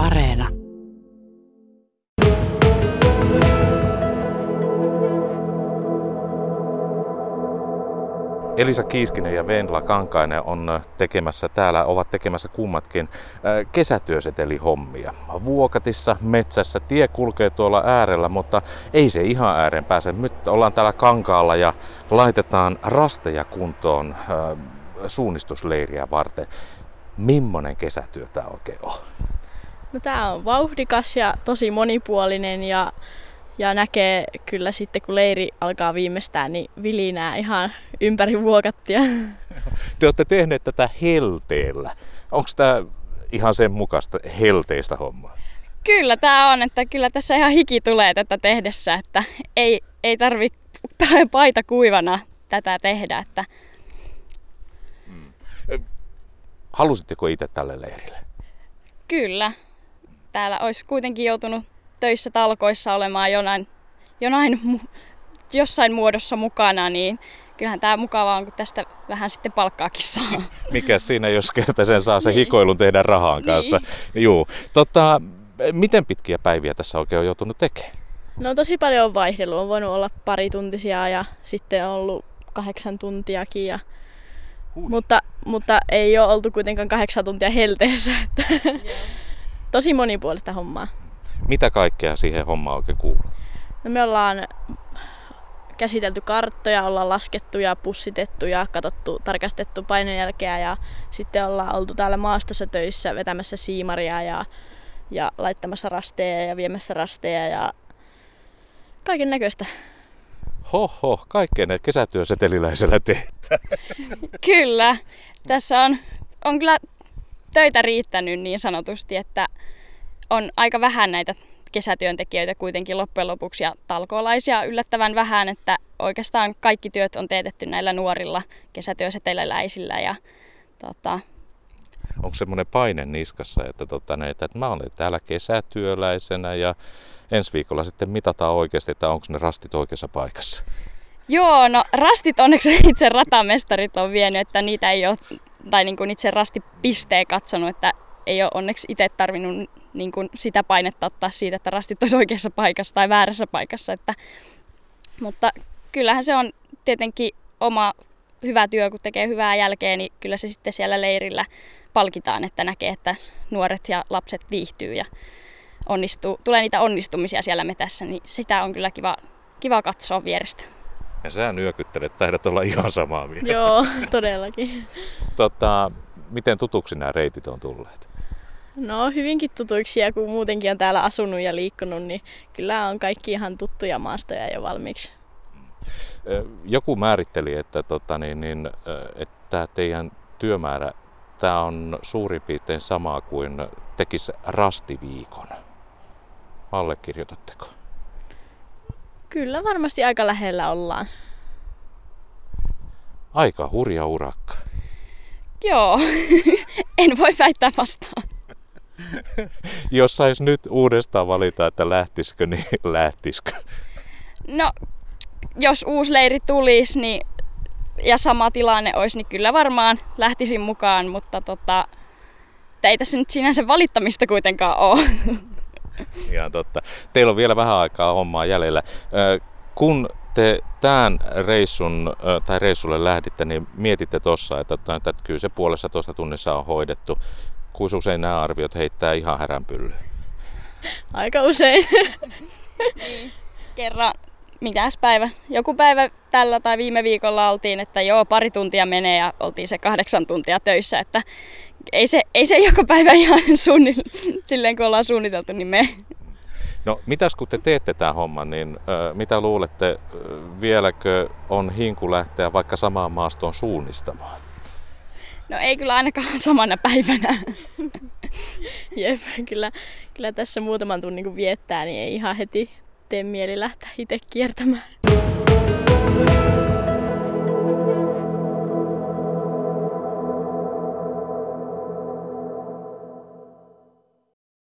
Areena. Elisa Kiiskinen ja Venla Kankainen on tekemässä täällä, ovat tekemässä kummatkin äh, kesätyöseteli hommia. Vuokatissa, metsässä, tie kulkee tuolla äärellä, mutta ei se ihan ääreen pääse. Nyt ollaan täällä kankaalla ja laitetaan rasteja kuntoon suunnistusleiriä varten. Mimmonen kesätyö tämä oikein on? No tää on vauhdikas ja tosi monipuolinen ja, ja näkee kyllä sitten kun leiri alkaa viimeistään, niin vilinää ihan ympäri vuokattia. Te olette tehneet tätä helteellä. Onko tämä ihan sen mukaista helteistä hommaa? Kyllä tämä on, että kyllä tässä ihan hiki tulee tätä tehdessä, että ei, ei tarvi paita kuivana tätä tehdä. Että... Halusitteko itse tälle leirille? Kyllä. Täällä olisi kuitenkin joutunut töissä talkoissa olemaan jonain, jonain, jossain muodossa mukana, niin kyllähän tämä mukavaa on, kun tästä vähän sitten palkkaakin saa. Mikä siinä, jos kerta sen saa se niin. hikoilun tehdä rahan kanssa. Niin. Juu. Tota, miten pitkiä päiviä tässä oikein on joutunut tekemään? No tosi paljon on vaihdellut. On voinut olla pari tuntisia ja sitten on ollut kahdeksan tuntiakin. Ja... Mutta, mutta ei ole oltu kuitenkaan kahdeksan tuntia helteessä. Että... tosi monipuolista hommaa. Mitä kaikkea siihen hommaan oikein kuuluu? No me ollaan käsitelty karttoja, ollaan laskettu ja pussitettu ja katsottu, tarkastettu painojälkeä ja sitten ollaan oltu täällä maastossa töissä vetämässä siimaria ja, ja laittamassa rasteja ja viemässä rasteja ja kaiken näköistä. Hoho, kaikkea näitä kesätyöseteliläisellä teettää. kyllä. Tässä on, on kyllä töitä riittänyt niin sanotusti, että on aika vähän näitä kesätyöntekijöitä kuitenkin loppujen lopuksi ja talkoolaisia yllättävän vähän, että oikeastaan kaikki työt on teetetty näillä nuorilla kesätyöseteliläisillä ja tota, Onko semmoinen paine niskassa, että, tota, että, että mä olen täällä kesätyöläisenä ja ensi viikolla sitten mitataan oikeasti, että onko ne rastit oikeassa paikassa? Joo, no rastit onneksi itse ratamestarit on vienyt, että niitä ei ole, tai niin kuin itse rastipisteen katsonut, että ei ole onneksi itse tarvinnut niin kuin sitä painetta ottaa siitä, että rastit olisi oikeassa paikassa tai väärässä paikassa. Että, mutta kyllähän se on tietenkin oma hyvä työ, kun tekee hyvää jälkeen, niin kyllä se sitten siellä leirillä palkitaan, että näkee, että nuoret ja lapset viihtyy ja onnistuu, tulee niitä onnistumisia siellä metässä, niin sitä on kyllä kiva, kiva katsoa vierestä. Ja sä nyökyttelet, taidat olla ihan samaa mieltä. Joo, todellakin. tota, miten tutuksi nämä reitit on tulleet? No hyvinkin tutuiksi ja kun muutenkin on täällä asunut ja liikkunut, niin kyllä on kaikki ihan tuttuja maastoja jo valmiiksi. Joku määritteli, että, tota, niin, niin, että teidän työmäärä tämä on suurin piirtein sama kuin tekisi rastiviikon. Allekirjoitatteko? Kyllä varmasti aika lähellä ollaan. Aika hurja urakka. Joo, en voi väittää vastaan. Jos sais nyt uudestaan valita, että lähtisikö, niin lähtisikö? No, jos uusi leiri tulisi, niin ja sama tilanne olisi, niin kyllä varmaan lähtisin mukaan, mutta tota, ei tässä nyt sinänsä valittamista kuitenkaan ole. Ihan totta. Teillä on vielä vähän aikaa hommaa jäljellä. Kun te tämän reissun tai reissulle lähditte, niin mietitte tuossa, että, että kyllä se puolessa tuosta tunnissa on hoidettu. Kuinka usein nämä arviot heittää ihan häränpyllyyn? Aika usein. niin. Kerran, mitäs päivä? Joku päivä tällä tai viime viikolla oltiin, että joo, pari tuntia menee ja oltiin se kahdeksan tuntia töissä, että ei se, ei se joka päivä ihan suunni- silleen kun ollaan suunniteltu, niin me. No mitäs kun te teette tämän homman, niin ö, mitä luulette, vieläkö on hinku lähteä vaikka samaan maastoon suunnistamaan? No ei kyllä ainakaan samana päivänä. Jep, kyllä, kyllä tässä muutaman tunnin kun viettää, niin ei ihan heti tee mieli lähteä itse kiertämään.